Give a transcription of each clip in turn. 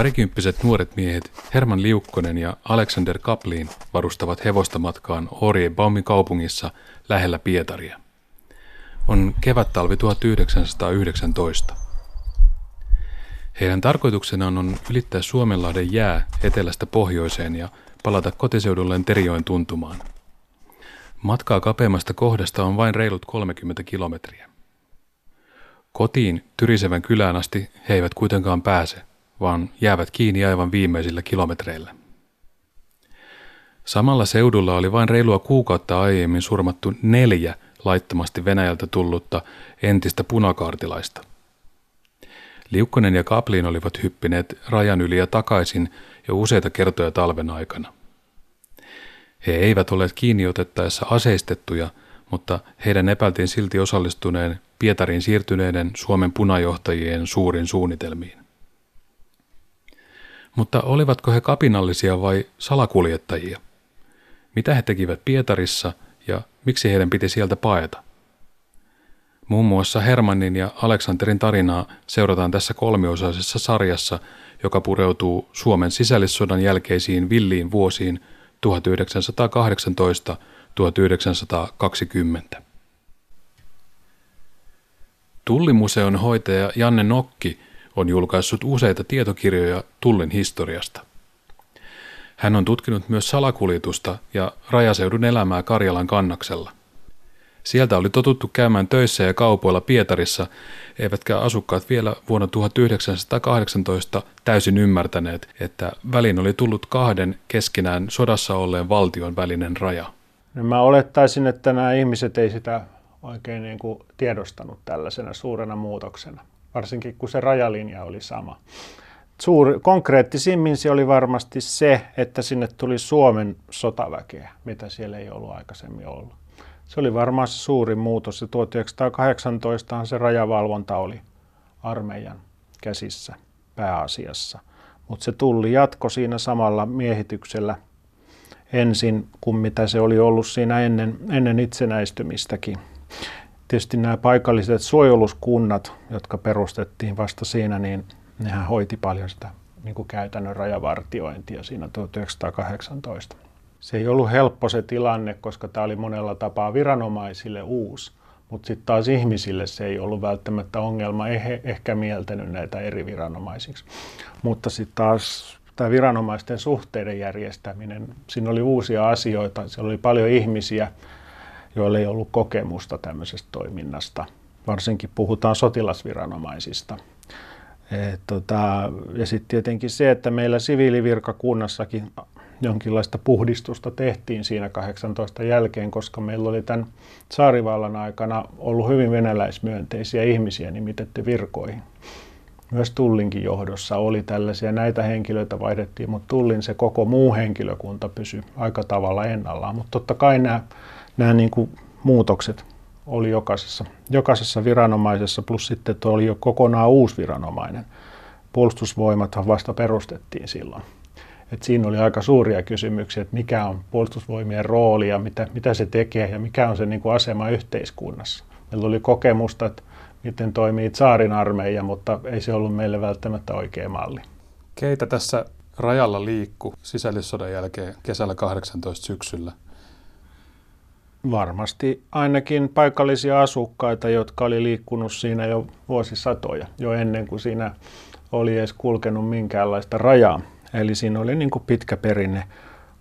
Parikymppiset nuoret miehet Herman Liukkonen ja Alexander Kaplin varustavat hevosta matkaan Oriebaumin kaupungissa lähellä Pietaria. On kevättalvi 1919. Heidän tarkoituksenaan on ylittää Suomenlahden jää etelästä pohjoiseen ja palata kotiseudulleen Terijoen tuntumaan. Matkaa kapeammasta kohdasta on vain reilut 30 kilometriä. Kotiin Tyrisevän kylään asti he eivät kuitenkaan pääse, vaan jäävät kiinni aivan viimeisillä kilometreillä. Samalla seudulla oli vain reilua kuukautta aiemmin surmattu neljä laittomasti Venäjältä tullutta entistä punakaartilaista. Liukkonen ja Kaplin olivat hyppineet rajan yli ja takaisin jo useita kertoja talven aikana. He eivät olleet kiinni otettaessa aseistettuja, mutta heidän epäiltiin silti osallistuneen Pietarin siirtyneiden Suomen punajohtajien suurin suunnitelmiin. Mutta olivatko he kapinallisia vai salakuljettajia? Mitä he tekivät Pietarissa ja miksi heidän piti sieltä paeta? Muun muassa Hermannin ja Aleksanterin tarinaa seurataan tässä kolmiosaisessa sarjassa, joka pureutuu Suomen sisällissodan jälkeisiin villiin vuosiin 1918-1920. Tullimuseon hoitaja Janne Nokki on julkaissut useita tietokirjoja Tullin historiasta. Hän on tutkinut myös salakuljetusta ja rajaseudun elämää Karjalan kannaksella. Sieltä oli totuttu käymään töissä ja kaupoilla Pietarissa, eivätkä asukkaat vielä vuonna 1918 täysin ymmärtäneet, että väliin oli tullut kahden keskenään sodassa olleen valtion välinen raja. No mä olettaisin, että nämä ihmiset ei sitä oikein niin kuin tiedostanut tällaisena suurena muutoksena, varsinkin kun se rajalinja oli sama. Suuri, konkreettisimmin se oli varmasti se, että sinne tuli Suomen sotaväkeä, mitä siellä ei ollut aikaisemmin ollut. Se oli varmaan se suurin muutos ja 1918 se rajavalvonta oli armeijan käsissä pääasiassa. Mutta se tulli jatko siinä samalla miehityksellä ensin kuin mitä se oli ollut siinä ennen, ennen itsenäistymistäkin. Tietysti nämä paikalliset suojeluskunnat, jotka perustettiin vasta siinä, niin nehän hoiti paljon sitä niin kuin käytännön rajavartiointia siinä 1918 se ei ollut helppo se tilanne, koska tämä oli monella tapaa viranomaisille uusi. Mutta sitten taas ihmisille se ei ollut välttämättä ongelma, ei ehkä mieltänyt näitä eri viranomaisiksi. Mutta sitten taas tämä viranomaisten suhteiden järjestäminen, siinä oli uusia asioita, siellä oli paljon ihmisiä, joilla ei ollut kokemusta tämmöisestä toiminnasta. Varsinkin puhutaan sotilasviranomaisista. Et tota, ja sitten tietenkin se, että meillä siviilivirkakunnassakin jonkinlaista puhdistusta tehtiin siinä 18 jälkeen, koska meillä oli tämän saarivallan aikana ollut hyvin venäläismyönteisiä ihmisiä nimitetty virkoihin. Myös Tullinkin johdossa oli tällaisia, näitä henkilöitä vaihdettiin, mutta Tullin se koko muu henkilökunta pysyi aika tavalla ennallaan. Mutta totta kai nämä, nämä niin kuin muutokset oli jokaisessa, jokaisessa viranomaisessa, plus sitten tuo oli jo kokonaan uusi viranomainen. Puolustusvoimat vasta perustettiin silloin. Et siinä oli aika suuria kysymyksiä, että mikä on puolustusvoimien rooli ja mitä, mitä se tekee ja mikä on se niin kuin asema yhteiskunnassa. Meillä oli kokemusta, että miten toimii saarin armeija, mutta ei se ollut meille välttämättä oikea malli. Keitä tässä rajalla liikku sisällissodan jälkeen kesällä 18 syksyllä? Varmasti ainakin paikallisia asukkaita, jotka oli liikkunut siinä jo vuosisatoja, jo ennen kuin siinä oli edes kulkenut minkäänlaista rajaa. Eli siinä oli niin kuin pitkä perinne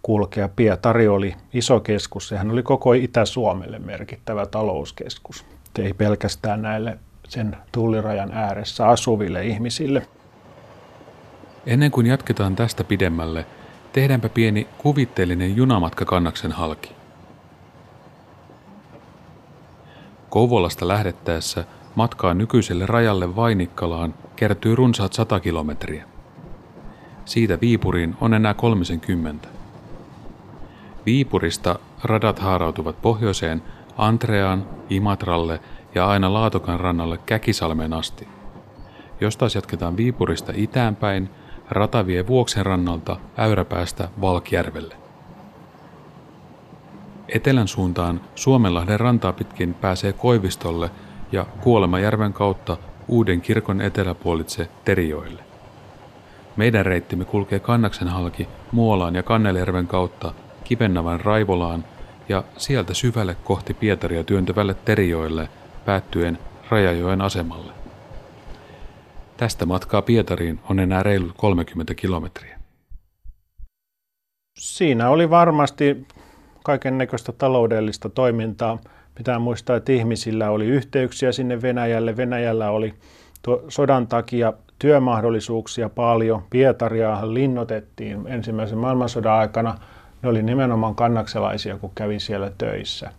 kulkea. Pietari oli iso keskus, sehän oli koko Itä-Suomelle merkittävä talouskeskus. Ei pelkästään näille sen tullirajan ääressä asuville ihmisille. Ennen kuin jatketaan tästä pidemmälle, tehdäänpä pieni kuvitteellinen junamatka kannaksen halki. Kouvolasta lähdettäessä matkaa nykyiselle rajalle Vainikkalaan kertyy runsaat 100 kilometriä. Siitä Viipuriin on enää 30. Viipurista radat haarautuvat pohjoiseen Antreaan, Imatralle ja aina Laatokan rannalle Käkisalmeen asti. Jos taas jatketaan Viipurista itäänpäin, rata vie Vuoksen rannalta Äyräpäästä Valkjärvelle. Etelän suuntaan Suomenlahden rantaa pitkin pääsee Koivistolle ja Kuolemajärven kautta Uuden kirkon eteläpuolitse Terijoille. Meidän reittimme kulkee Kannaksen halki Muolaan ja Kannelijärven kautta Kivennavan Raivolaan ja sieltä syvälle kohti Pietaria työntävälle Terijoille päättyen Rajajoen asemalle. Tästä matkaa Pietariin on enää reilut 30 kilometriä. Siinä oli varmasti kaiken näköistä taloudellista toimintaa. Pitää muistaa, että ihmisillä oli yhteyksiä sinne Venäjälle. Venäjällä oli sodan takia työmahdollisuuksia paljon. Pietariahan linnotettiin ensimmäisen maailmansodan aikana. Ne oli nimenomaan kannakselaisia, kun kävi siellä töissä.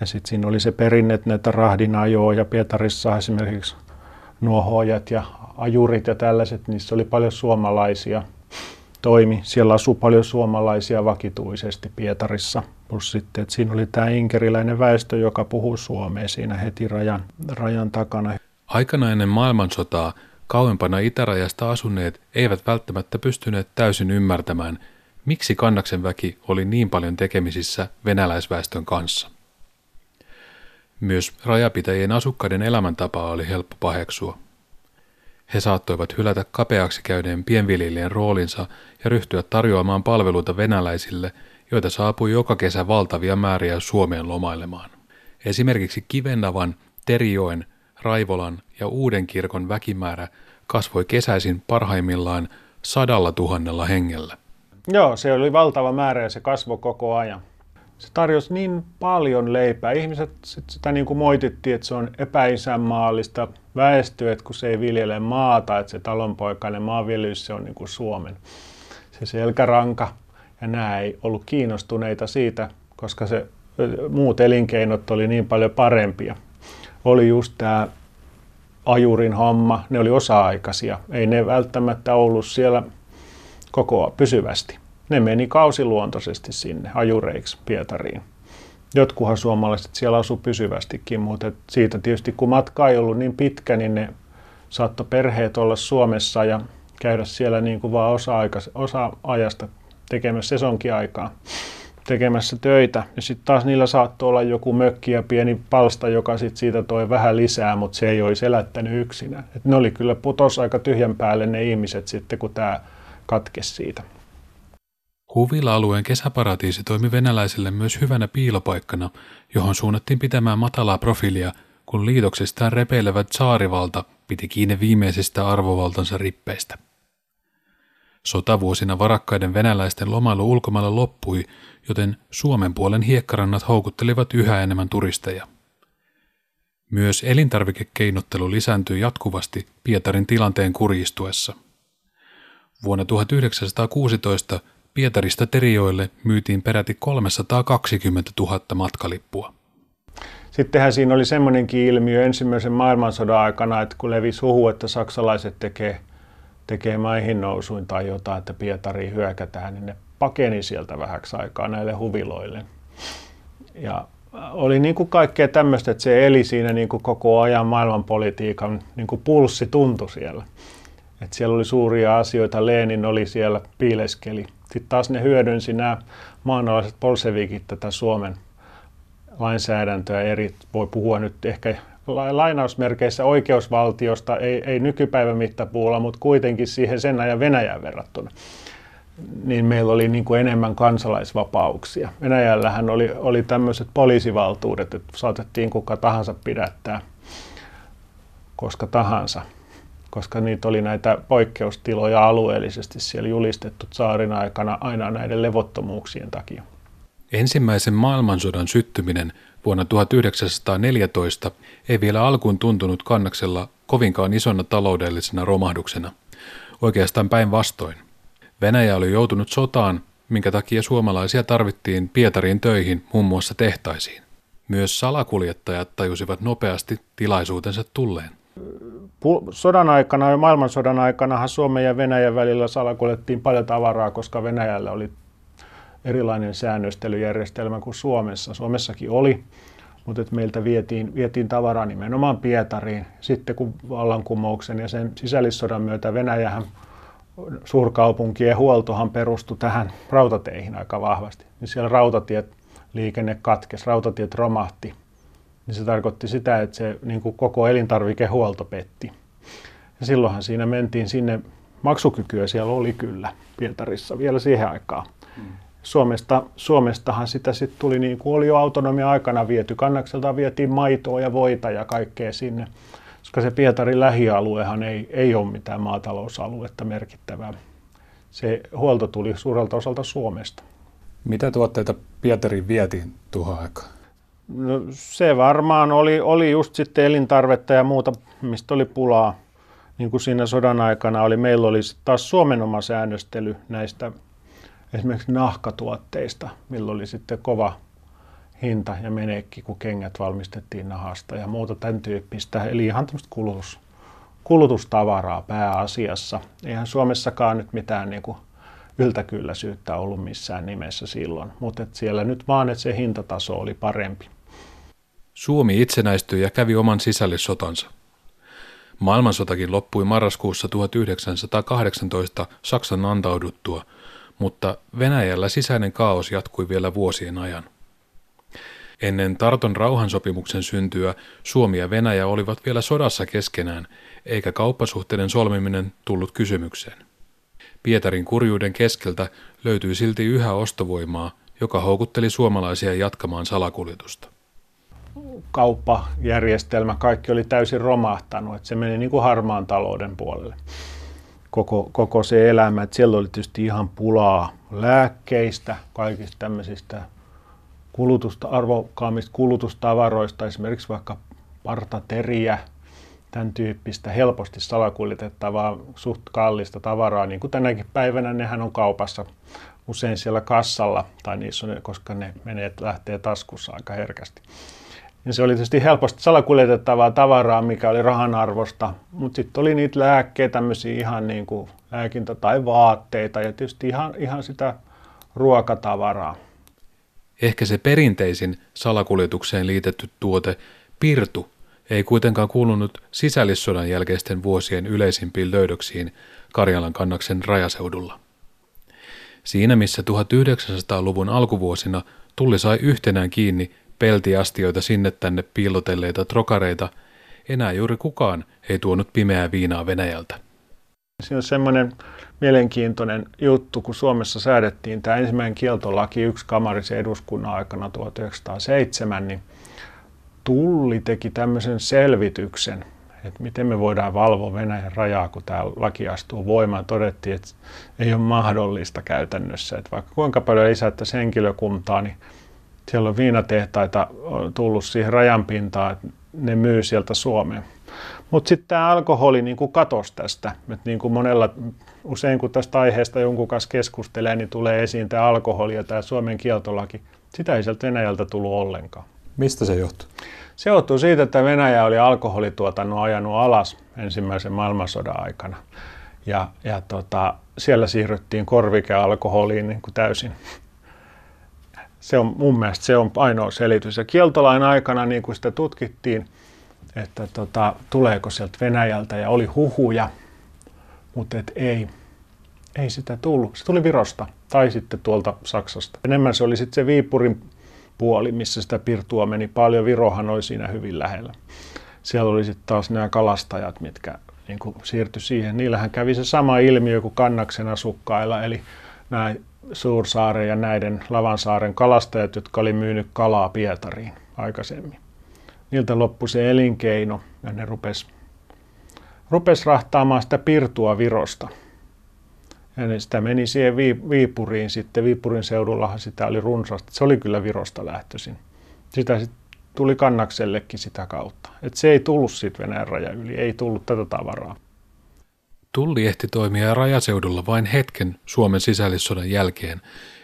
Ja sitten siinä oli se perinne, että näitä rahdinajoa ja Pietarissa esimerkiksi nuohojat ja ajurit ja tällaiset, niissä oli paljon suomalaisia toimi. Siellä asui paljon suomalaisia vakituisesti Pietarissa. Plus sitten, että siinä oli tämä inkeriläinen väestö, joka puhuu suomea siinä heti rajan, rajan takana. Aikana ennen maailmansotaa kauempana itärajasta asuneet eivät välttämättä pystyneet täysin ymmärtämään, miksi kannaksen väki oli niin paljon tekemisissä venäläisväestön kanssa. Myös rajapitäjien asukkaiden elämäntapaa oli helppo paheksua. He saattoivat hylätä kapeaksi käyneen pienviljelijän roolinsa ja ryhtyä tarjoamaan palveluita venäläisille, joita saapui joka kesä valtavia määriä Suomeen lomailemaan. Esimerkiksi Kivennavan, Terijoen, Raivolan ja Uuden kirkon väkimäärä kasvoi kesäisin parhaimmillaan sadalla tuhannella hengellä. Joo, se oli valtava määrä ja se kasvoi koko ajan se tarjosi niin paljon leipää. Ihmiset sit sitä niin kuin moitittiin, että se on epäisänmaallista väestöä, että kun se ei viljele maata, että se talonpoikainen maanviljelys se on niin kuin Suomen. Se selkäranka ja nämä ei ollut kiinnostuneita siitä, koska se muut elinkeinot oli niin paljon parempia. Oli just tämä ajurin homma, ne oli osa-aikaisia. Ei ne välttämättä ollut siellä koko pysyvästi ne meni kausiluontoisesti sinne ajureiksi Pietariin. Jotkuhan suomalaiset siellä asu pysyvästikin, mutta siitä tietysti kun matka ei ollut niin pitkä, niin ne saattoi perheet olla Suomessa ja käydä siellä niin kuin vaan osa, osa ajasta tekemässä sesonkiaikaa tekemässä töitä. Ja sitten taas niillä saattoi olla joku mökki ja pieni palsta, joka sitten siitä toi vähän lisää, mutta se ei olisi elättänyt yksinään. Et ne oli kyllä putos aika tyhjän päälle ne ihmiset sitten, kun tämä katkesi siitä. Huvila-alueen kesäparatiisi toimi venäläisille myös hyvänä piilopaikkana, johon suunnattiin pitämään matalaa profiilia, kun liitoksistaan repeilevät saarivalta piti kiinni viimeisistä arvovaltansa rippeistä. Sotavuosina varakkaiden venäläisten lomailu ulkomailla loppui, joten Suomen puolen hiekkarannat houkuttelivat yhä enemmän turisteja. Myös elintarvikekeinottelu lisääntyi jatkuvasti Pietarin tilanteen kurjistuessa. Vuonna 1916 Pietarista Terijoille myytiin peräti 320 000 matkalippua. Sittenhän siinä oli semmoinenkin ilmiö ensimmäisen maailmansodan aikana, että kun levisi huhu, että saksalaiset tekee, tekee maihin nousuin tai jotain, että Pietariin hyökätään, niin ne pakeni sieltä vähäksi aikaa näille huviloille. Ja oli niin kuin kaikkea tämmöistä, että se eli siinä niin kuin koko ajan maailmanpolitiikan niin kuin pulssi tuntui siellä. että siellä oli suuria asioita, Lenin oli siellä, piileskeli sitten taas ne hyödynsi nämä maanalaiset bolsevikit tätä Suomen lainsäädäntöä eri, voi puhua nyt ehkä lainausmerkeissä oikeusvaltiosta, ei, ei nykypäivän mittapuulla, mutta kuitenkin siihen sen ajan Venäjään verrattuna. Niin meillä oli niin kuin enemmän kansalaisvapauksia. Venäjällähän oli, oli tämmöiset poliisivaltuudet, että saatettiin kuka tahansa pidättää koska tahansa koska niitä oli näitä poikkeustiloja alueellisesti siellä julistettu saarin aikana aina näiden levottomuuksien takia. Ensimmäisen maailmansodan syttyminen vuonna 1914 ei vielä alkuun tuntunut kannaksella kovinkaan isona taloudellisena romahduksena. Oikeastaan päinvastoin. Venäjä oli joutunut sotaan, minkä takia suomalaisia tarvittiin Pietariin töihin muun muassa tehtaisiin. Myös salakuljettajat tajusivat nopeasti tilaisuutensa tulleen sodan aikana ja maailmansodan aikana Suomen ja Venäjän välillä salakuljettiin paljon tavaraa, koska Venäjällä oli erilainen säännöstelyjärjestelmä kuin Suomessa. Suomessakin oli, mutta että meiltä vietiin, vietiin tavaraa nimenomaan Pietariin. Sitten kun vallankumouksen ja sen sisällissodan myötä Venäjähän suurkaupunkien huoltohan perustui tähän rautateihin aika vahvasti. Niin siellä rautatiet liikenne katkesi, rautatiet romahti niin se tarkoitti sitä, että se niin kuin koko elintarvikehuolto petti. Ja silloinhan siinä mentiin sinne maksukykyä siellä oli kyllä Pietarissa vielä siihen aikaan. Hmm. Suomesta, Suomestahan sitä sitten tuli niin kuin oli jo autonomia aikana viety. Kannakselta vietiin maitoa ja voita ja kaikkea sinne, koska se Pietarin lähialuehan ei, ei ole mitään maatalousaluetta merkittävää. Se huolto tuli suurelta osalta Suomesta. Mitä tuotteita Pietarin vietiin tuohon aikaan? No, se varmaan oli, oli just sitten elintarvetta ja muuta, mistä oli pulaa. Niin kuin siinä sodan aikana oli, meillä oli taas Suomen oma säännöstely näistä esimerkiksi nahkatuotteista, millä oli sitten kova hinta ja menekki, kun kengät valmistettiin nahasta ja muuta tämän tyyppistä. Eli ihan tämmöistä kulutus, kulutustavaraa pääasiassa. Eihän Suomessakaan nyt mitään niin kuin yltäkylläisyyttä ollut missään nimessä silloin, mutta siellä nyt vaan, että se hintataso oli parempi. Suomi itsenäistyi ja kävi oman sisällissotansa. Maailmansotakin loppui marraskuussa 1918 Saksan antauduttua, mutta Venäjällä sisäinen kaos jatkui vielä vuosien ajan. Ennen Tarton rauhansopimuksen syntyä Suomi ja Venäjä olivat vielä sodassa keskenään, eikä kauppasuhteiden solmiminen tullut kysymykseen. Pietarin kurjuuden keskeltä löytyi silti yhä ostovoimaa, joka houkutteli suomalaisia jatkamaan salakuljetusta kauppajärjestelmä, kaikki oli täysin romahtanut, että se meni niin kuin harmaan talouden puolelle koko, koko se elämä. Että siellä oli tietysti ihan pulaa lääkkeistä, kaikista tämmöisistä kulutusta, arvokkaammista kulutustavaroista, esimerkiksi vaikka partateriä, tämän tyyppistä helposti salakuljetettavaa, suht kallista tavaraa, niin kuin tänäkin päivänä nehän on kaupassa usein siellä kassalla, tai niissä on, koska ne menee, lähtee taskussa aika herkästi. Ja se oli tietysti helposti salakuljetettavaa tavaraa, mikä oli rahan arvosta, mutta sitten oli niitä lääkkeitä, tämmöisiä ihan niin kuin lääkintä- tai vaatteita ja tietysti ihan, ihan sitä ruokatavaraa. Ehkä se perinteisin salakuljetukseen liitetty tuote, pirtu, ei kuitenkaan kuulunut sisällissodan jälkeisten vuosien yleisimpiin löydöksiin Karjalan kannaksen rajaseudulla. Siinä missä 1900-luvun alkuvuosina tulli sai yhtenään kiinni peltiastioita sinne tänne piilotelleita trokareita, enää juuri kukaan ei tuonut pimeää viinaa Venäjältä. Siinä on semmoinen mielenkiintoinen juttu, kun Suomessa säädettiin tämä ensimmäinen kieltolaki kamarisen eduskunnan aikana 1907, niin Tulli teki tämmöisen selvityksen, että miten me voidaan valvoa Venäjän rajaa, kun tämä laki astuu voimaan. Todettiin, että ei ole mahdollista käytännössä, että vaikka kuinka paljon lisättäisiin henkilökuntaa, niin siellä on viinatehtaita tullut siihen rajan pintaan, että ne myy sieltä Suomeen. Mutta sitten tämä alkoholi niin kuin katosi tästä. Et niin kuin monella, usein kun tästä aiheesta jonkun kanssa keskustelee, niin tulee esiin tämä alkoholi ja tämä Suomen kieltolaki. Sitä ei sieltä Venäjältä tullut ollenkaan. Mistä se johtuu? Se johtuu siitä, että Venäjä oli alkoholituotannon ajanut alas ensimmäisen maailmansodan aikana. Ja, ja tota, siellä siirryttiin korvikealkoholiin niin kuin täysin se on mun mielestä se on ainoa selitys. Ja kieltolain aikana, niin kuin sitä tutkittiin, että tota, tuleeko sieltä Venäjältä ja oli huhuja, mutta et ei, ei sitä tullut. Se tuli Virosta tai sitten tuolta Saksasta. Enemmän se oli sitten se Viipurin puoli, missä sitä pirtua meni paljon. Virohan oli siinä hyvin lähellä. Siellä oli sitten taas nämä kalastajat, mitkä niin siirtyi siihen. Niillähän kävi se sama ilmiö kuin kannaksen asukkailla, eli nämä Suursaaren ja näiden Lavansaaren kalastajat, jotka oli myynyt kalaa Pietariin aikaisemmin. Niiltä loppui se elinkeino ja ne rupes, rupes rahtaamaan sitä pirtua Virosta. Ja sitä meni siihen Viipuriin sitten. Viipurin seudullahan sitä oli runsaasti. Se oli kyllä Virosta lähtöisin. Sitä sitten tuli kannaksellekin sitä kautta. Et se ei tullut sitten Venäjän raja yli, ei tullut tätä tavaraa. Tulli ehti toimia rajaseudulla vain hetken Suomen sisällissodan jälkeen,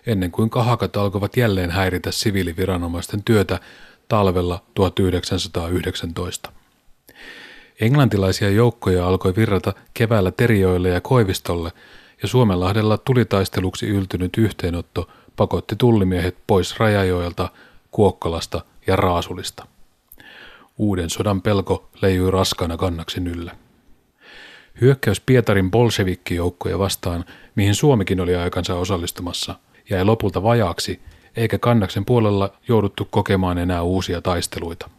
ennen kuin kahakat alkoivat jälleen häiritä siviiliviranomaisten työtä talvella 1919. Englantilaisia joukkoja alkoi virrata keväällä Terijoille ja Koivistolle, ja Suomenlahdella tulitaisteluksi yltynyt yhteenotto pakotti tullimiehet pois Rajajoelta, Kuokkolasta ja Raasulista. Uuden sodan pelko leijui raskaana kannaksen yllä. Hyökkäys Pietarin bolshevikkijoukkoja vastaan, mihin Suomikin oli aikansa osallistumassa, jäi lopulta vajaaksi, eikä kannaksen puolella jouduttu kokemaan enää uusia taisteluita.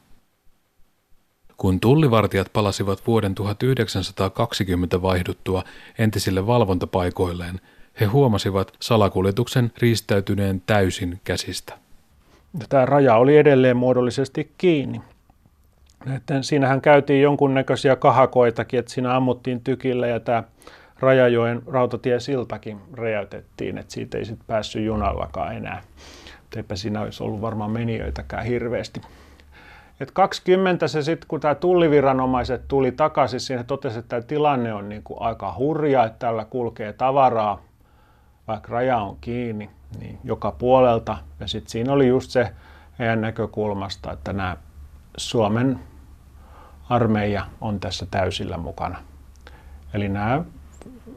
Kun tullivartijat palasivat vuoden 1920 vaihduttua entisille valvontapaikoilleen, he huomasivat salakuljetuksen riistäytyneen täysin käsistä. Tämä raja oli edelleen muodollisesti kiinni. Että siinähän käytiin jonkunnäköisiä kahakoitakin, että siinä ammuttiin tykillä ja tämä Rajajoen rautatiesiltakin räjäytettiin, että siitä ei sitten päässyt junallakaan enää. Eipä siinä olisi ollut varmaan menijöitäkään hirveästi. Et 20 se sitten, kun tämä tulliviranomaiset tuli takaisin, siihen totesi, että tämä tilanne on niinku aika hurja, että tällä kulkee tavaraa, vaikka raja on kiinni, niin joka puolelta. Ja sitten siinä oli just se heidän näkökulmasta, että nämä Suomen armeija on tässä täysillä mukana. Eli nämä,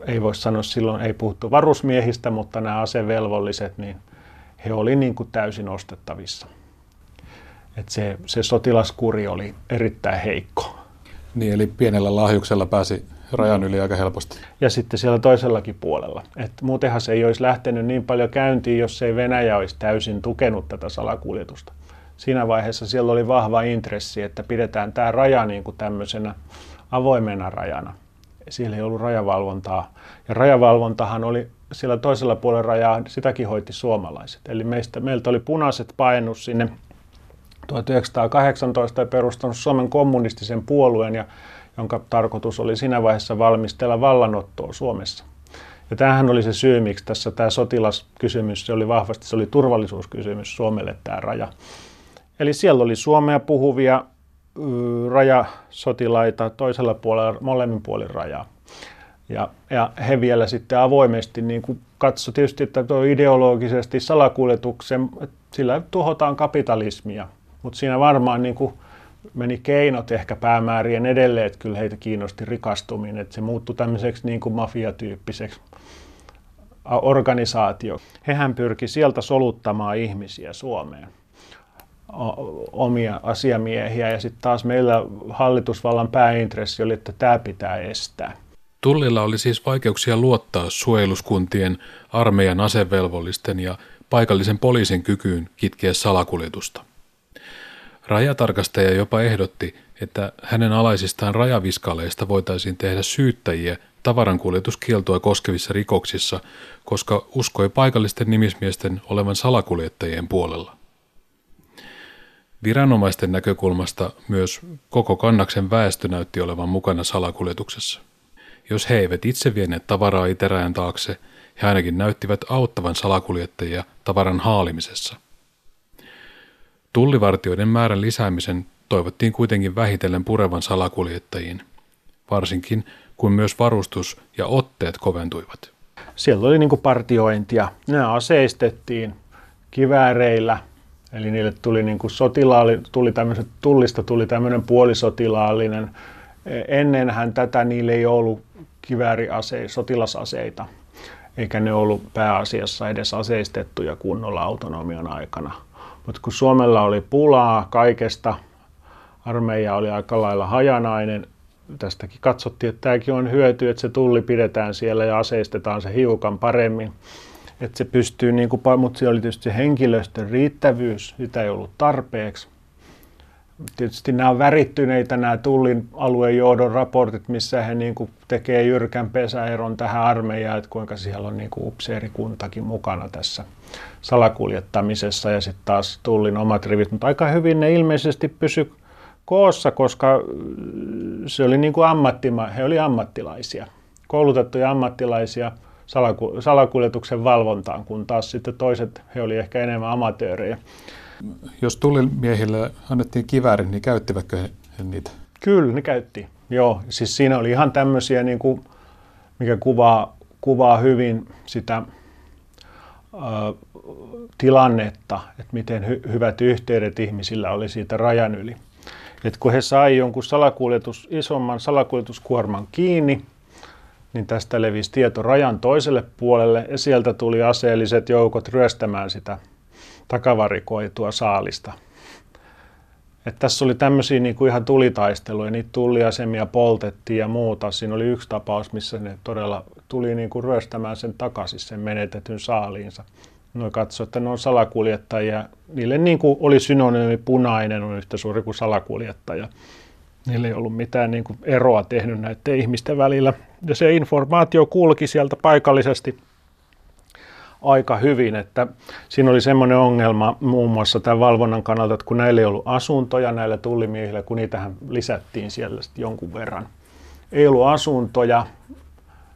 ei voi sanoa silloin, ei puhuttu varusmiehistä, mutta nämä asevelvolliset, niin he oli niin kuin täysin ostettavissa. Et se, se sotilaskuri oli erittäin heikko. Niin, eli pienellä lahjuksella pääsi rajan yli aika helposti. Ja sitten siellä toisellakin puolella. Et muutenhan se ei olisi lähtenyt niin paljon käyntiin, jos ei Venäjä olisi täysin tukenut tätä salakuljetusta. Siinä vaiheessa siellä oli vahva intressi, että pidetään tämä raja niin kuin tämmöisenä avoimena rajana. Siellä ei ollut rajavalvontaa. Ja rajavalvontahan oli siellä toisella puolella rajaa, sitäkin hoiti suomalaiset. Eli meistä, meiltä oli punaiset painus sinne 1918 ja perustanut Suomen kommunistisen puolueen, ja, jonka tarkoitus oli siinä vaiheessa valmistella vallanottoa Suomessa. Ja tämähän oli se syy, miksi tässä tämä sotilaskysymys, se oli vahvasti, se oli turvallisuuskysymys Suomelle tämä raja. Eli siellä oli Suomea puhuvia rajasotilaita toisella puolella, molemmin puolin rajaa. Ja, ja he vielä sitten avoimesti niin kuin tietysti, että tuo ideologisesti salakuljetuksen, sillä tuhotaan kapitalismia. Mutta siinä varmaan niin kuin meni keinot ehkä päämäärien edelleen, että kyllä heitä kiinnosti rikastuminen, että se muuttui tämmöiseksi niin kuin mafiatyyppiseksi organisaatio. Hehän pyrki sieltä soluttamaan ihmisiä Suomeen omia asiamiehiä ja sitten taas meillä hallitusvallan pääintressi oli, että tämä pitää estää. Tullilla oli siis vaikeuksia luottaa suojeluskuntien, armeijan asevelvollisten ja paikallisen poliisin kykyyn kitkeä salakuljetusta. Rajatarkastaja jopa ehdotti, että hänen alaisistaan rajaviskaleista voitaisiin tehdä syyttäjiä tavarankuljetuskieltoa koskevissa rikoksissa, koska uskoi paikallisten nimismiesten olevan salakuljettajien puolella. Viranomaisten näkökulmasta myös koko kannaksen väestö näytti olevan mukana salakuljetuksessa. Jos he eivät itse vieneet tavaraa iteräjän taakse, he ainakin näyttivät auttavan salakuljettajia tavaran haalimisessa. Tullivartioiden määrän lisäämisen toivottiin kuitenkin vähitellen purevan salakuljettajiin, varsinkin kun myös varustus ja otteet koventuivat. Siellä oli niin partiointia. Ne aseistettiin kivääreillä, eli niille tuli niin kuin sotilaali, tuli tullista tuli tämmöinen puolisotilaallinen. Ennenhän tätä niille ei ollut kivääriaseita, sotilasaseita, eikä ne ollut pääasiassa edes aseistettuja kunnolla autonomian aikana. Mutta kun Suomella oli pulaa kaikesta, armeija oli aika lailla hajanainen, tästäkin katsottiin, että tämäkin on hyöty, että se tulli pidetään siellä ja aseistetaan se hiukan paremmin. Että se pystyy, niin kuin, mutta se oli tietysti se henkilöstön riittävyys, sitä ei ollut tarpeeksi. Tietysti nämä on värittyneitä nämä Tullin alueen johdon raportit, missä he niin kuin tekee jyrkän pesäeron tähän armeijaan, että kuinka siellä on niin kuin upseerikuntakin mukana tässä salakuljettamisessa ja sitten taas Tullin omat rivit, mutta aika hyvin ne ilmeisesti pysy koossa, koska se oli niin kuin ammattima, he oli ammattilaisia, koulutettuja ammattilaisia salakuljetuksen valvontaan, kun taas sitten toiset, he oli ehkä enemmän amatöörejä. Jos tullimiehille annettiin kiväärin, niin käyttivätkö he niitä? Kyllä, ne käytti. Joo, siis siinä oli ihan tämmöisiä, niin kuin, mikä kuvaa, kuvaa hyvin sitä tilannetta, että miten hy- hyvät yhteydet ihmisillä oli siitä rajan yli. Et kun he sai jonkun salakuljetus, isomman salakuljetuskuorman kiinni, niin tästä levisi tieto rajan toiselle puolelle ja sieltä tuli aseelliset joukot ryöstämään sitä takavarikoitua saalista. Et tässä oli tämmöisiä niin kuin ihan tulitaisteluja, niitä tulliasemia poltettiin ja muuta. Siinä oli yksi tapaus, missä ne todella tuli niin kuin ryöstämään sen takaisin, sen menetetyn saaliinsa. Noin katso, että ne on salakuljettajia. Niille niin kuin oli synonyymi punainen, on yhtä suuri kuin salakuljettaja. Niillä ei ollut mitään niin kuin eroa tehnyt näiden ihmisten välillä. Ja se informaatio kulki sieltä paikallisesti aika hyvin, että siinä oli semmoinen ongelma muun muassa tämän valvonnan kannalta, että kun näillä ei ollut asuntoja näillä tullimiehillä, kun niitähän lisättiin siellä sitten jonkun verran. Ei ollut asuntoja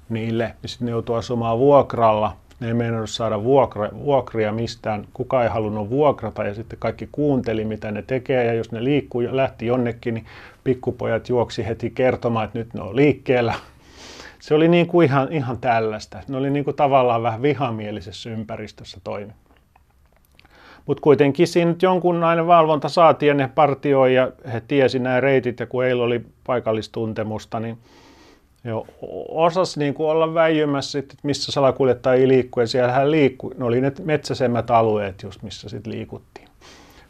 niille, niin sitten ne joutui asumaan vuokralla. Ne ei meinannut saada vuokra, vuokria mistään, kukaan ei halunnut vuokrata ja sitten kaikki kuunteli, mitä ne tekee ja jos ne liikkuu ja lähti jonnekin, niin pikkupojat juoksi heti kertomaan, että nyt ne on liikkeellä se oli niin kuin ihan, ihan tällaista. Ne oli niin kuin tavallaan vähän vihamielisessä ympäristössä toimi. Mutta kuitenkin siinä nyt jonkunlainen valvonta saatiin ja ne partioi ja he tiesi nämä reitit ja kun heillä oli paikallistuntemusta, niin jo osas niin kuin olla väijymässä, että missä salakuljettaja liikkuu ja siellähän liikkuu. Ne oli ne metsäisemmät alueet just, missä sitten liikuttiin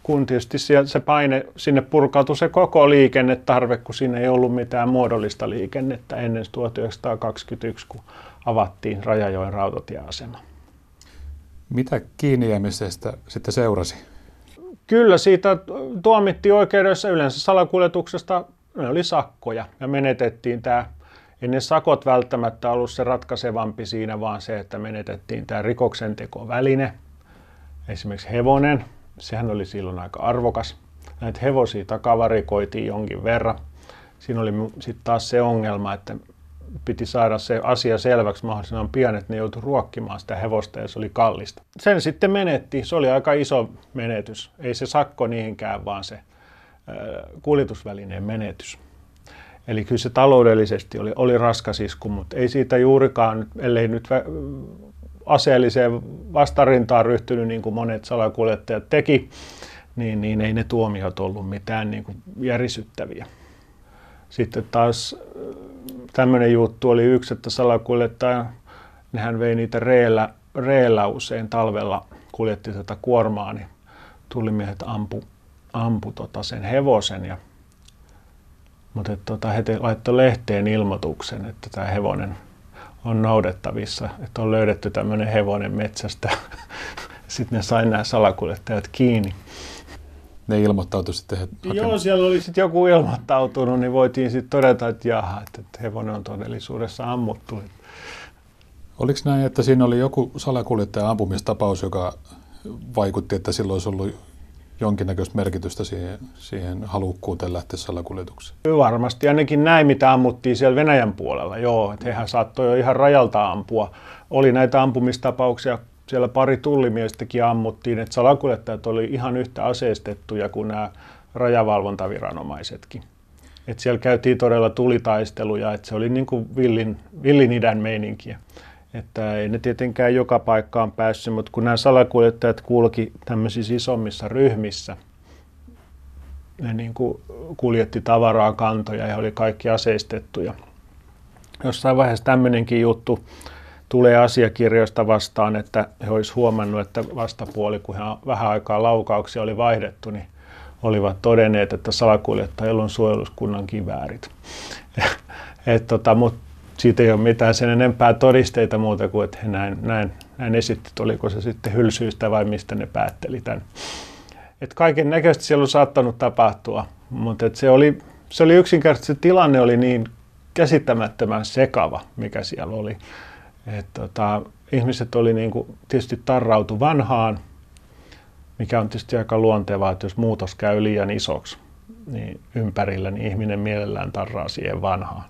kun tietysti se paine, sinne purkautui se koko liikennetarve, kun siinä ei ollut mitään muodollista liikennettä ennen 1921, kun avattiin Rajajoen rautatieasema. Mitä kiinnijäämisestä sitten seurasi? Kyllä, siitä tuomittiin oikeudessa yleensä salakuljetuksesta, ne oli sakkoja ja menetettiin tämä, ei ne sakot välttämättä ollut se ratkaisevampi siinä, vaan se, että menetettiin tämä rikoksentekoväline, esimerkiksi hevonen, sehän oli silloin aika arvokas. Näitä hevosia takavarikoitiin jonkin verran. Siinä oli sitten taas se ongelma, että piti saada se asia selväksi mahdollisimman pian, että ne joutui ruokkimaan sitä hevosta ja se oli kallista. Sen sitten menetti. Se oli aika iso menetys. Ei se sakko niinkään, vaan se kuljetusvälineen menetys. Eli kyllä se taloudellisesti oli, oli raskas isku, mutta ei siitä juurikaan, ellei nyt aseelliseen vastarintaan ryhtynyt, niin kuin monet salakuljettajat teki, niin, niin ei ne tuomiot ollut mitään niin kuin järisyttäviä. Sitten taas tämmöinen juttu oli yksi, että salakuljettaja, nehän vei niitä reellä, reellä usein talvella, kuljetti tätä kuormaa, niin tulimiehet ampu, ampu tota sen hevosen ja mutta tota, he laittoi lehteen ilmoituksen, että tämä hevonen on noudettavissa, että on löydetty tämmöinen hevonen metsästä. Sitten ne sai nämä salakuljettajat kiinni. Ne ilmoittautui sitten hakemaan. Joo, siellä oli sitten joku ilmoittautunut, niin voitiin sitten todeta, että jaha, että hevonen on todellisuudessa ammuttu. Oliko näin, että siinä oli joku salakuljettajan ampumistapaus, joka vaikutti, että silloin olisi ollut jonkinnäköistä merkitystä siihen, siihen halukkuuteen lähteä salakuljetukseen? Varmasti, ainakin näin, mitä ammuttiin siellä Venäjän puolella, joo, että hehän saattoi jo ihan rajalta ampua. Oli näitä ampumistapauksia, siellä pari tullimiestäkin ammuttiin, että salakuljettajat oli ihan yhtä aseistettuja kuin nämä rajavalvontaviranomaisetkin. että siellä käytiin todella tulitaisteluja, että se oli niin kuin villin, villin idän meininkiä. Että ei ne tietenkään joka paikkaan päässyt, mutta kun nämä salakuljettajat kulki tämmöisissä isommissa ryhmissä, ne niin kuin kuljetti tavaraa kantoja ja oli kaikki aseistettuja. Jossain vaiheessa tämmöinenkin juttu tulee asiakirjoista vastaan, että he olisivat huomannut, että vastapuoli, kun he vähän aikaa laukauksia oli vaihdettu, niin olivat todenneet, että salakuljettajilla on suojeluskunnan kiväärit. Et tota, Mutta siitä ei ole mitään sen enempää todisteita muuta kuin, että he näin, näin, näin esittivät, oliko se sitten hylsyistä vai mistä ne päätteli tämän. Että kaiken näköistä siellä on saattanut tapahtua, mutta että se, oli, se oli yksinkertaisesti, se tilanne oli niin käsittämättömän sekava, mikä siellä oli. että tota, ihmiset oli niin kuin, tietysti tarrautu vanhaan, mikä on tietysti aika luontevaa, että jos muutos käy liian isoksi niin ympärillä, niin ihminen mielellään tarraa siihen vanhaan.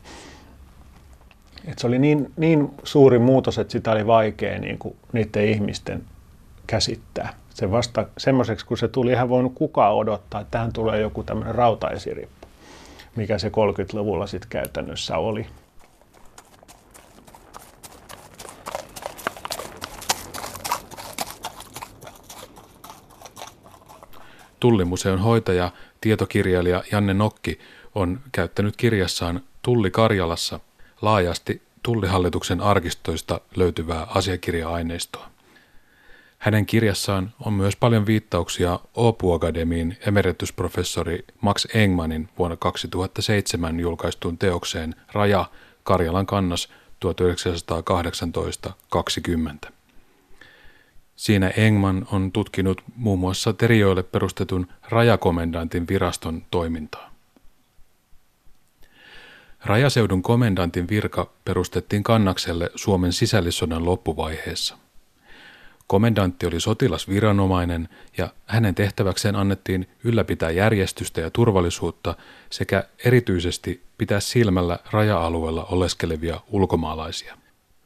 Et se oli niin, niin suuri muutos, että sitä oli vaikea niin kuin niiden ihmisten käsittää. Se vasta semmoiseksi, kun se tuli, ihan voinut kukaan odottaa, että tähän tulee joku tämmöinen rautaesirippu, mikä se 30-luvulla sitten käytännössä oli. Tullimuseon hoitaja, tietokirjailija Janne Nokki on käyttänyt kirjassaan Tulli Karjalassa – laajasti tullihallituksen arkistoista löytyvää asiakirja-aineistoa. Hänen kirjassaan on myös paljon viittauksia Opu Akademiin emeritusprofessori Max Engmanin vuonna 2007 julkaistuun teokseen Raja Karjalan kannas 1918-20. Siinä Engman on tutkinut muun muassa Terijoille perustetun rajakomendantin viraston toimintaa. Rajaseudun komendantin virka perustettiin Kannakselle Suomen sisällissodan loppuvaiheessa. Komendantti oli sotilasviranomainen ja hänen tehtäväkseen annettiin ylläpitää järjestystä ja turvallisuutta sekä erityisesti pitää silmällä raja-alueella oleskelevia ulkomaalaisia.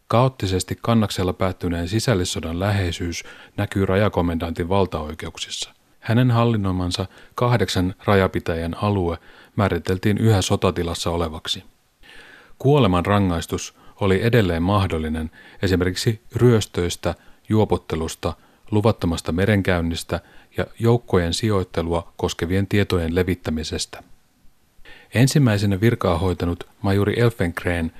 Kaoottisesti kannaksella päättyneen sisällissodan läheisyys näkyy rajakomendantin valtaoikeuksissa. Hänen hallinnoimansa kahdeksan rajapitäjän alue määriteltiin yhä sotatilassa olevaksi. Kuoleman rangaistus oli edelleen mahdollinen esimerkiksi ryöstöistä, juopottelusta, luvattomasta merenkäynnistä ja joukkojen sijoittelua koskevien tietojen levittämisestä. Ensimmäisenä virkaa hoitanut majuri Elfenkren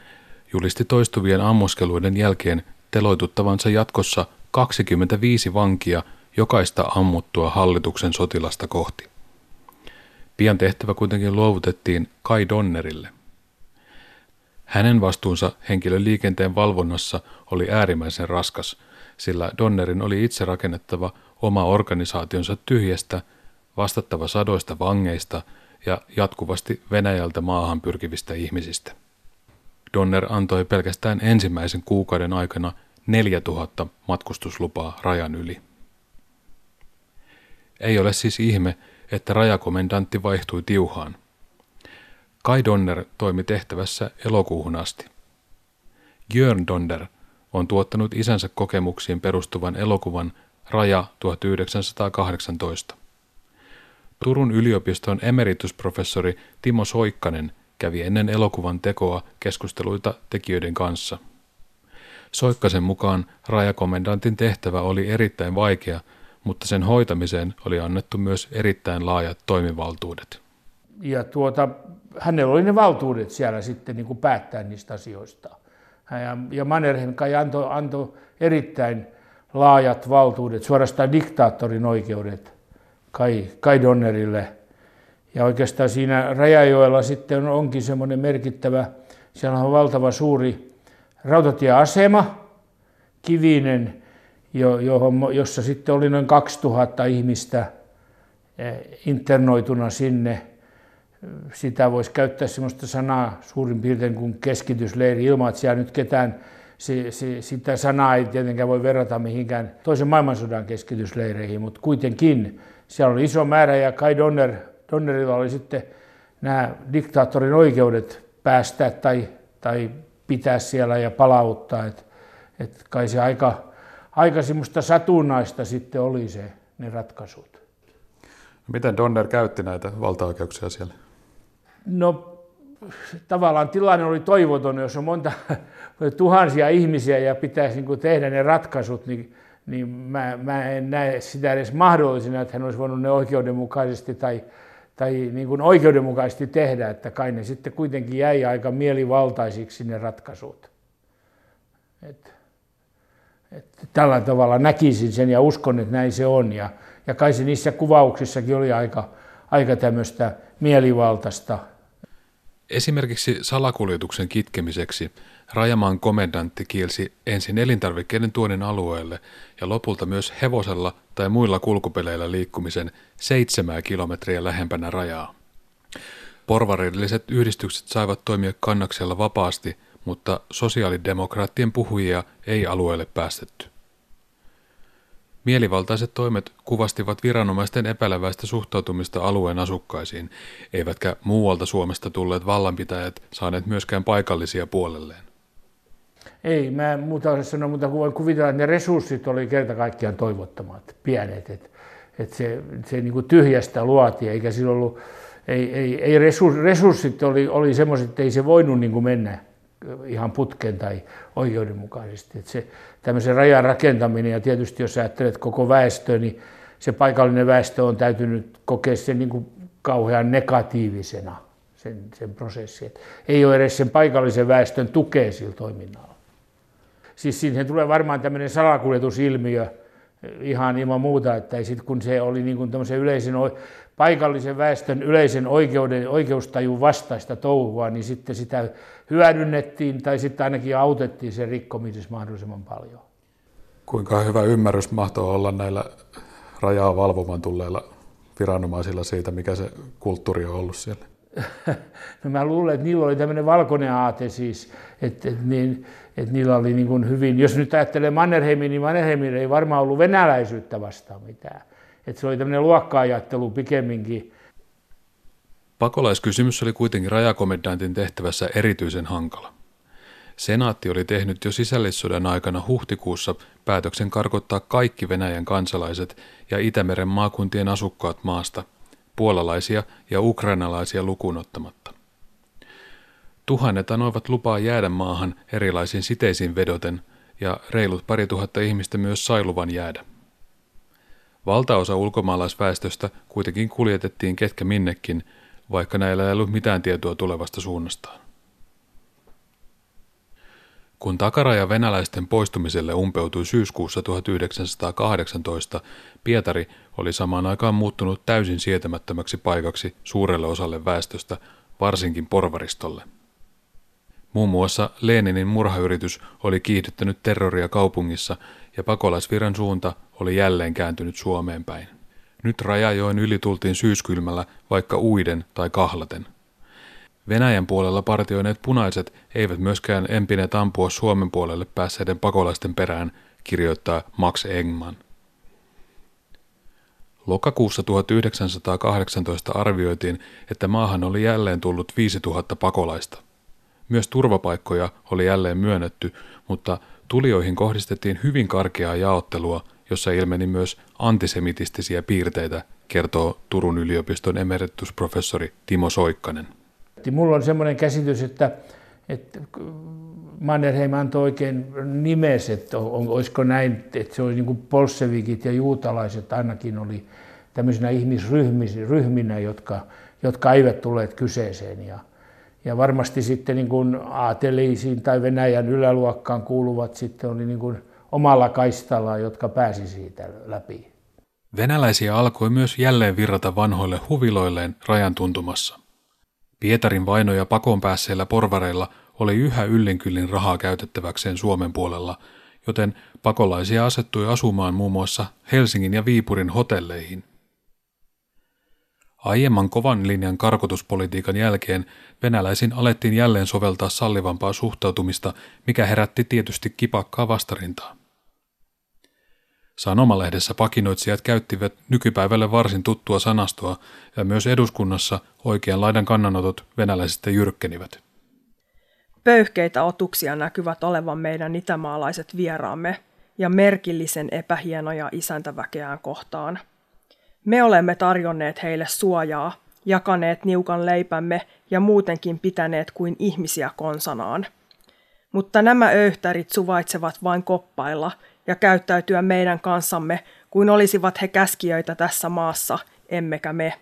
julisti toistuvien ammuskeluiden jälkeen teloituttavansa jatkossa 25 vankia jokaista ammuttua hallituksen sotilasta kohti. Pian tehtävä kuitenkin luovutettiin Kai Donnerille. Hänen vastuunsa henkilöliikenteen valvonnassa oli äärimmäisen raskas, sillä Donnerin oli itse rakennettava oma organisaationsa tyhjästä, vastattava sadoista vangeista ja jatkuvasti Venäjältä maahan pyrkivistä ihmisistä. Donner antoi pelkästään ensimmäisen kuukauden aikana 4000 matkustuslupaa rajan yli. Ei ole siis ihme, että rajakomendantti vaihtui tiuhaan. Kai Donner toimi tehtävässä elokuuhun asti. Jörn Donner on tuottanut isänsä kokemuksiin perustuvan elokuvan Raja 1918. Turun yliopiston emeritusprofessori Timo Soikkanen kävi ennen elokuvan tekoa keskusteluita tekijöiden kanssa. Soikkasen mukaan rajakomendantin tehtävä oli erittäin vaikea, mutta sen hoitamiseen oli annettu myös erittäin laajat toimivaltuudet. Ja tuota, hänellä oli ne valtuudet siellä sitten niin kuin päättää niistä asioista. Ja, ja Mannerheim kai antoi, antoi erittäin laajat valtuudet, suorastaan diktaattorin oikeudet Kai, Kai Donnerille. Ja oikeastaan siinä Rajajoella sitten onkin semmoinen merkittävä, siellä on valtava suuri rautatieasema, kivinen, johon, jossa sitten oli noin 2000 ihmistä eh, internoituna sinne. Sitä voisi käyttää sellaista sanaa suurin piirtein kuin keskitysleiri ilman, että siellä nyt ketään, se, se, sitä sanaa ei tietenkään voi verrata mihinkään toisen maailmansodan keskitysleireihin, mutta kuitenkin siellä oli iso määrä ja Kai Donner, Donnerilla oli sitten nämä diktaattorin oikeudet päästä tai, tai pitää siellä ja palauttaa. Et, et kai se aika, aika semmoista satunnaista sitten oli se, ne ratkaisut. Miten Donner käytti näitä valtaoikeuksia siellä? No tavallaan tilanne oli toivoton, jos on monta tuhansia ihmisiä ja pitäisi niin tehdä ne ratkaisut, niin, niin mä, mä en näe sitä edes mahdollisena, että hän olisi voinut ne oikeudenmukaisesti tai, tai niin kuin oikeudenmukaisesti tehdä, että kai ne sitten kuitenkin jäi aika mielivaltaisiksi ne ratkaisut. Et, et tällä tavalla näkisin sen ja uskon, että näin se on. Ja, ja kai se niissä kuvauksissakin oli aika, aika tämmöistä mielivaltaista. Esimerkiksi salakuljetuksen kitkemiseksi Rajamaan komendantti kielsi ensin elintarvikkeiden tuonnin alueelle ja lopulta myös hevosella tai muilla kulkupeleillä liikkumisen seitsemää kilometriä lähempänä rajaa. Porvarilliset yhdistykset saivat toimia kannaksella vapaasti, mutta sosiaalidemokraattien puhujia ei alueelle päästetty. Mielivaltaiset toimet kuvastivat viranomaisten epäileväistä suhtautumista alueen asukkaisiin, eivätkä muualta Suomesta tulleet vallanpitäjät saaneet myöskään paikallisia puolelleen. Ei, mä en muuta osaa sanoa, mutta voin kuvitella, että ne resurssit oli kerta kaikkiaan toivottomat, pienet. Että et se, se niin kuin tyhjästä luotiin, eikä sillä ollut, ei, ei, ei resurssit oli, oli semmoiset, että ei se voinut niin kuin mennä ihan putkeen tai oikeudenmukaisesti. Että se tämmöisen rajan rakentaminen ja tietysti jos ajattelet koko väestöä, niin se paikallinen väestö on täytynyt kokea sen niin kuin kauhean negatiivisena sen, sen prosessin. Että ei ole edes sen paikallisen väestön tukea sillä toiminnalla. Siis siihen tulee varmaan tämmöinen salakuljetusilmiö ihan ilman muuta, että sit, kun se oli niin kuin yleisen, paikallisen väestön yleisen oikeuden, oikeustajun vastaista touhua, niin sitten sitä hyödynnettiin tai sitten ainakin autettiin sen rikkomisessa mahdollisimman paljon. Kuinka hyvä ymmärrys mahtoo olla näillä rajaa valvomaan tulleilla viranomaisilla siitä, mikä se kulttuuri on ollut siellä? no mä luulen, että niillä oli tämmöinen valkoinen aate siis, että, että, niin, että niillä oli niin kuin hyvin, jos nyt ajattelee Mannerheimin, niin Mannerheimilla ei varmaan ollut venäläisyyttä vastaan mitään. Että se oli tämmöinen luokka-ajattelu pikemminkin. Pakolaiskysymys oli kuitenkin rajakomendantin tehtävässä erityisen hankala. Senaatti oli tehnyt jo sisällissodan aikana huhtikuussa päätöksen karkottaa kaikki Venäjän kansalaiset ja Itämeren maakuntien asukkaat maasta, puolalaisia ja ukrainalaisia lukunottamatta. Tuhannet anoivat lupaa jäädä maahan erilaisiin siteisiin vedoten, ja reilut pari tuhatta ihmistä myös sai luvan jäädä. Valtaosa ulkomaalaisväestöstä kuitenkin kuljetettiin ketkä minnekin, vaikka näillä ei ollut mitään tietoa tulevasta suunnastaan. Kun takaraja venäläisten poistumiselle umpeutui syyskuussa 1918, Pietari oli samaan aikaan muuttunut täysin sietämättömäksi paikaksi suurelle osalle väestöstä, varsinkin porvaristolle. Muun muassa Leninin murhayritys oli kiihdyttänyt terroria kaupungissa ja pakolaisviran suunta oli jälleen kääntynyt Suomeen päin. Nyt rajajoen yli tultiin syyskylmällä vaikka uiden tai kahlaten. Venäjän puolella partioineet punaiset eivät myöskään empineet ampua Suomen puolelle päässeiden pakolaisten perään, kirjoittaa Max Engman. Lokakuussa 1918 arvioitiin, että maahan oli jälleen tullut 5000 pakolaista. Myös turvapaikkoja oli jälleen myönnetty, mutta tulijoihin kohdistettiin hyvin karkeaa jaottelua, jossa ilmeni myös antisemitistisiä piirteitä, kertoo Turun yliopiston emeritusprofessori Timo Soikkanen. Mulla on semmoinen käsitys, että, että Mannerheim antoi oikein nimes, että on, olisiko näin, että se oli niin kuin polsevikit ja juutalaiset ainakin oli tämmöisenä ihmisryhminä, jotka, jotka eivät tulleet kyseeseen. Ja, ja varmasti sitten niin kuin aateliisiin tai Venäjän yläluokkaan kuuluvat sitten oli niin kuin omalla kaistalla, jotka pääsi siitä läpi. Venäläisiä alkoi myös jälleen virrata vanhoille huviloilleen rajan tuntumassa. Pietarin vainoja pakon päässeillä porvareilla oli yhä yllinkyllin rahaa käytettäväkseen Suomen puolella, joten pakolaisia asettui asumaan muun muassa Helsingin ja Viipurin hotelleihin. Aiemman kovan linjan karkotuspolitiikan jälkeen venäläisin alettiin jälleen soveltaa sallivampaa suhtautumista, mikä herätti tietysti kipakkaa vastarintaa. Sanomalehdessä pakinoitsijat käyttivät nykypäivälle varsin tuttua sanastoa ja myös eduskunnassa oikean laidan kannanotot venäläisistä jyrkkenivät. Pöyhkeitä otuksia näkyvät olevan meidän itämaalaiset vieraamme ja merkillisen epähienoja isäntäväkeään kohtaan. Me olemme tarjonneet heille suojaa, jakaneet niukan leipämme ja muutenkin pitäneet kuin ihmisiä konsanaan. Mutta nämä öyhtärit suvaitsevat vain koppailla – ja käyttäytyä meidän kanssamme kuin olisivat he käskijöitä tässä maassa, emmekä me.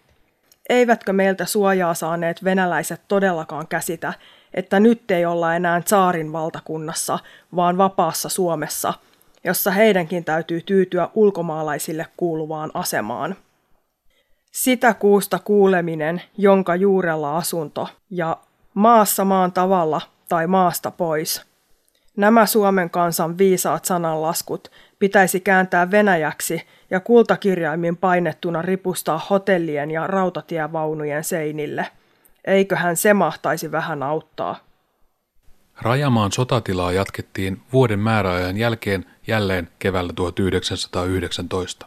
Eivätkö meiltä suojaa saaneet venäläiset todellakaan käsitä, että nyt ei olla enää saarin valtakunnassa, vaan vapaassa Suomessa, jossa heidänkin täytyy tyytyä ulkomaalaisille kuuluvaan asemaan. Sitä kuusta kuuleminen, jonka juurella asunto, ja maassa maan tavalla tai maasta pois – Nämä Suomen kansan viisaat sananlaskut pitäisi kääntää venäjäksi ja kultakirjaimin painettuna ripustaa hotellien ja rautatievaunujen seinille. Eiköhän se mahtaisi vähän auttaa. Rajamaan sotatilaa jatkettiin vuoden määräajan jälkeen jälleen keväällä 1919.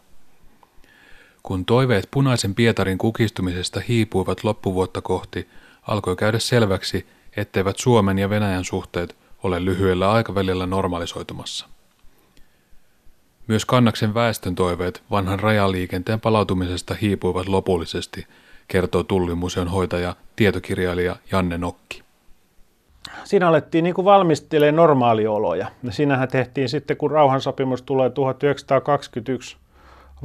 Kun toiveet punaisen Pietarin kukistumisesta hiipuivat loppuvuotta kohti, alkoi käydä selväksi, etteivät Suomen ja Venäjän suhteet – ole lyhyellä aikavälillä normalisoitumassa. Myös kannaksen väestön toiveet vanhan rajaliikenteen palautumisesta hiipuivat lopullisesti, kertoo Tullimuseon hoitaja, tietokirjailija Janne Nokki. Siinä alettiin niin kuin valmistelemaan normaalioloja. Ja siinähän tehtiin sitten, kun rauhansopimus tulee 1921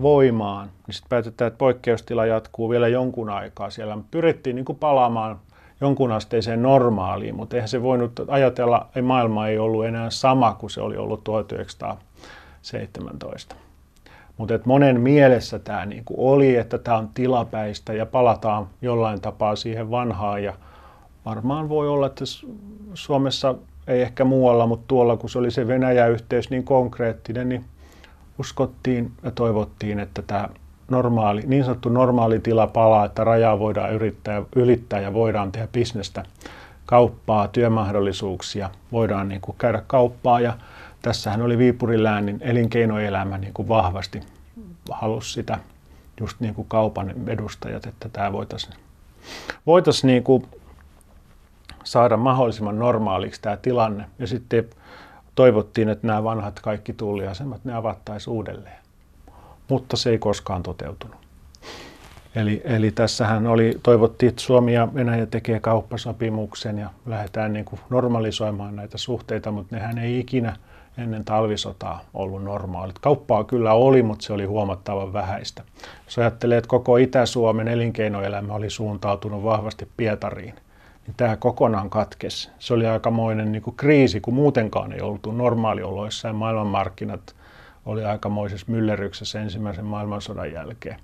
voimaan, niin sitten päätetään, että poikkeustila jatkuu vielä jonkun aikaa siellä. Pyrittiin niin kuin palaamaan jonkunasteiseen normaaliin, mutta eihän se voinut ajatella, että maailma ei ollut enää sama kuin se oli ollut 1917. Mutta monen mielessä tämä niinku oli, että tämä on tilapäistä ja palataan jollain tapaa siihen vanhaan. Ja varmaan voi olla, että Suomessa ei ehkä muualla, mutta tuolla kun se oli se Venäjä-yhteys niin konkreettinen, niin uskottiin ja toivottiin, että tämä normaali, niin sanottu normaali tila palaa, että rajaa voidaan yrittää, ylittää ja voidaan tehdä bisnestä, kauppaa, työmahdollisuuksia, voidaan niin kuin käydä kauppaa ja tässähän oli Viipurin läänin elinkeinoelämä niin kuin vahvasti halusi sitä just niin kuin kaupan edustajat, että tämä voitaisiin voitais niin saada mahdollisimman normaaliksi tämä tilanne. Ja sitten toivottiin, että nämä vanhat kaikki tulliasemat, ne avattaisiin uudelleen. Mutta se ei koskaan toteutunut. Eli, eli tässähän oli, toivottiin, että Suomi ja Venäjä tekee kauppasopimuksen ja lähdetään niin kuin normalisoimaan näitä suhteita, mutta nehän ei ikinä ennen talvisotaa ollut normaalit. Kauppaa kyllä oli, mutta se oli huomattavan vähäistä. Jos ajattelee, että koko Itä-Suomen elinkeinoelämä oli suuntautunut vahvasti Pietariin – niin tämä kokonaan katkesi. Se oli aikamoinen niin kuin kriisi, kun muutenkaan ei oltu normaalioloissa ja maailmanmarkkinat oli aikamoisessa myllerryksessä ensimmäisen maailmansodan jälkeen.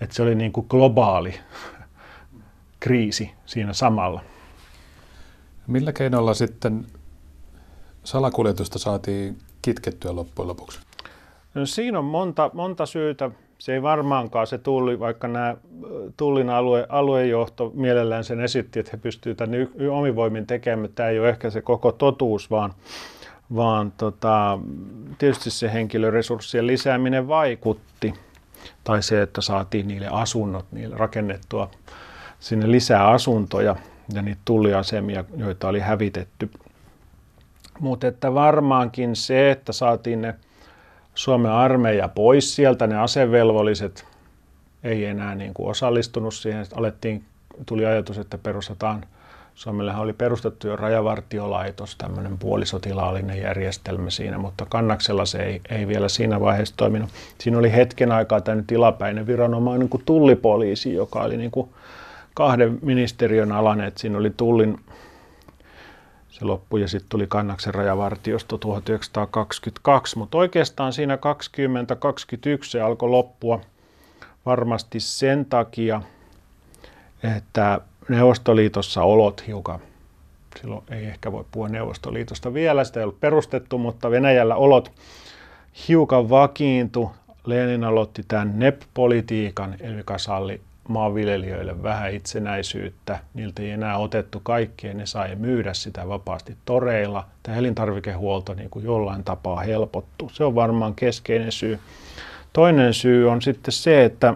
Et se oli niin kuin globaali kriisi siinä samalla. Millä keinoilla sitten salakuljetusta saatiin kitkettyä loppujen lopuksi? No, siinä on monta, monta syytä se ei varmaankaan se tulli, vaikka nämä tullin alue, aluejohto mielellään sen esitti, että he pystyvät tämän y- omivoimin tekemään, tämä ei ole ehkä se koko totuus, vaan, vaan tota, tietysti se henkilöresurssien lisääminen vaikutti, tai se, että saatiin niille asunnot niille rakennettua sinne lisää asuntoja ja niitä tulliasemia, joita oli hävitetty. Mutta että varmaankin se, että saatiin ne Suomen armeija pois sieltä, ne asevelvolliset ei enää niin kuin osallistunut siihen. Alettiin, tuli ajatus, että perustetaan, Suomellehan oli perustettu jo rajavartiolaitos, tämmöinen puolisotilaallinen järjestelmä siinä, mutta kannaksella se ei, ei vielä siinä vaiheessa toiminut. Siinä oli hetken aikaa tämä tilapäinen viranomainen kuin tullipoliisi, joka oli niin kuin kahden ministeriön alainen, että siinä oli tullin se loppui ja sitten tuli Kannaksen rajavartiosto 1922, mutta oikeastaan siinä 2021 se alkoi loppua varmasti sen takia, että Neuvostoliitossa olot hiukan, silloin ei ehkä voi puhua Neuvostoliitosta vielä, sitä ei ollut perustettu, mutta Venäjällä olot hiukan vakiintu. Lenin aloitti tämän NEP-politiikan, eli joka salli maanviljelijöille vähän itsenäisyyttä. Niiltä ei enää otettu kaikkea, ne sai myydä sitä vapaasti toreilla. Tämä elintarvikehuolto niin kuin jollain tapaa helpottuu. Se on varmaan keskeinen syy. Toinen syy on sitten se, että,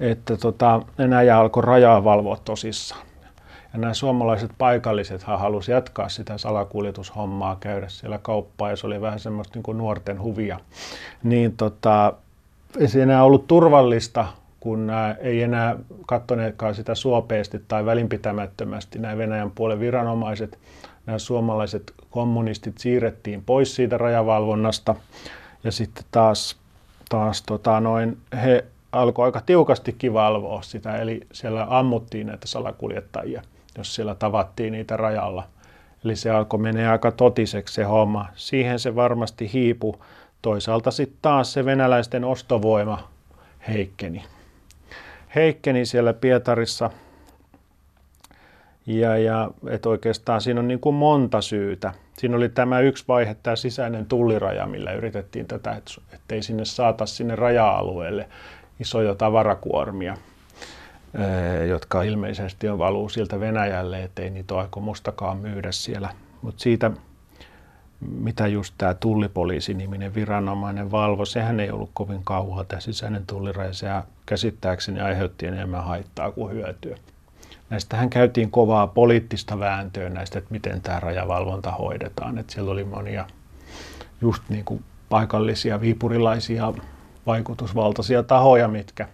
että tota, Venäjä alkoi rajaa valvoa tosissaan. Ja nämä suomalaiset paikalliset halusivat jatkaa sitä salakuljetushommaa, käydä siellä kauppaa, ja se oli vähän semmoista niin kuin nuorten huvia. Niin tota, ei se enää ollut turvallista kun ei enää kattoneetkaan sitä suopeasti tai välinpitämättömästi nämä Venäjän puolen viranomaiset, nämä suomalaiset kommunistit siirrettiin pois siitä rajavalvonnasta ja sitten taas, taas tota noin, he alkoi aika tiukastikin valvoa sitä, eli siellä ammuttiin näitä salakuljettajia, jos siellä tavattiin niitä rajalla. Eli se alkoi mennä aika totiseksi se homma. Siihen se varmasti hiipu. Toisaalta sitten taas se venäläisten ostovoima heikkeni heikkeni siellä Pietarissa. Ja, ja että oikeastaan siinä on niin kuin monta syytä. Siinä oli tämä yksi vaihe, tämä sisäinen tulliraja, millä yritettiin tätä, ettei sinne saata sinne raja-alueelle isoja tavarakuormia, jotka ilmeisesti on valuu siltä Venäjälle, ettei niitä ole aikomustakaan myydä siellä. Mutta siitä mitä just tämä tullipoliisi-niminen viranomainen valvo, sehän ei ollut kovin kauan tämä sisäinen tulliraja, se käsittääkseni aiheutti enemmän haittaa kuin hyötyä. Näistähän käytiin kovaa poliittista vääntöä näistä, että miten tämä rajavalvonta hoidetaan. Että siellä oli monia just niin kuin paikallisia viipurilaisia vaikutusvaltaisia tahoja, mitkä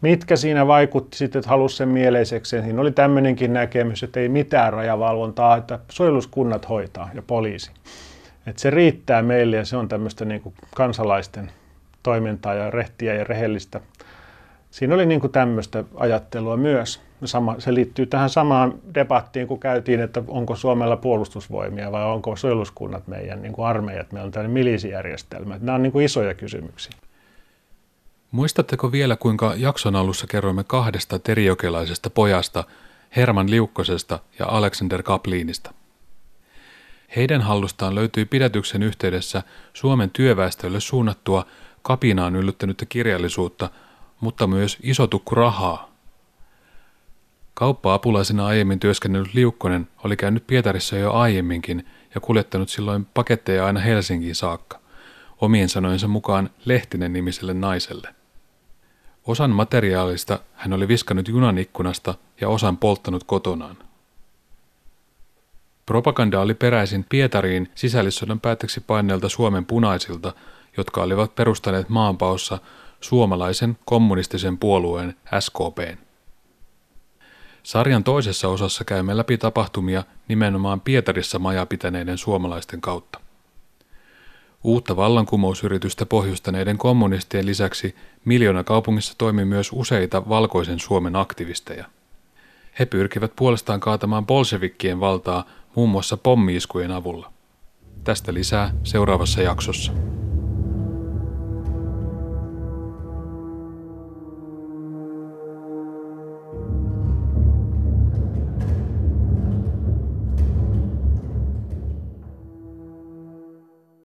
mitkä siinä vaikutti sitten, että halusi sen mieleiseksi. Siinä oli tämmöinenkin näkemys, että ei mitään rajavalvontaa, että suojeluskunnat hoitaa ja poliisi. Että se riittää meille ja se on tämmöistä niin kuin kansalaisten toimintaa ja rehtiä ja rehellistä. Siinä oli niin tämmöistä ajattelua myös. Sama, se liittyy tähän samaan debattiin, kun käytiin, että onko Suomella puolustusvoimia vai onko suojeluskunnat meidän niin kuin armeijat. Meillä on tällainen milisijärjestelmä. Nämä on niin kuin isoja kysymyksiä. Muistatteko vielä, kuinka jakson alussa kerroimme kahdesta teriokelaisesta pojasta, Herman Liukkosesta ja Alexander Kapliinista? Heidän hallustaan löytyi pidätyksen yhteydessä Suomen työväestölle suunnattua kapinaan yllyttänyttä kirjallisuutta, mutta myös iso tukku rahaa. Kauppa-apulaisena aiemmin työskennellyt Liukkonen oli käynyt Pietarissa jo aiemminkin ja kuljettanut silloin paketteja aina Helsinkiin saakka, omien sanojensa mukaan Lehtinen nimiselle naiselle. Osan materiaalista hän oli viskannut junan ikkunasta ja osan polttanut kotonaan. Propaganda oli peräisin Pietariin sisällissodan päätteeksi paineelta Suomen punaisilta, jotka olivat perustaneet maanpaossa suomalaisen kommunistisen puolueen SKPn. Sarjan toisessa osassa käymme läpi tapahtumia nimenomaan Pietarissa maja pitäneiden suomalaisten kautta. Uutta vallankumousyritystä pohjustaneiden kommunistien lisäksi miljoona kaupungissa toimi myös useita valkoisen Suomen aktivisteja. He pyrkivät puolestaan kaatamaan bolshevikkien valtaa muun muassa pommiiskujen avulla. Tästä lisää seuraavassa jaksossa.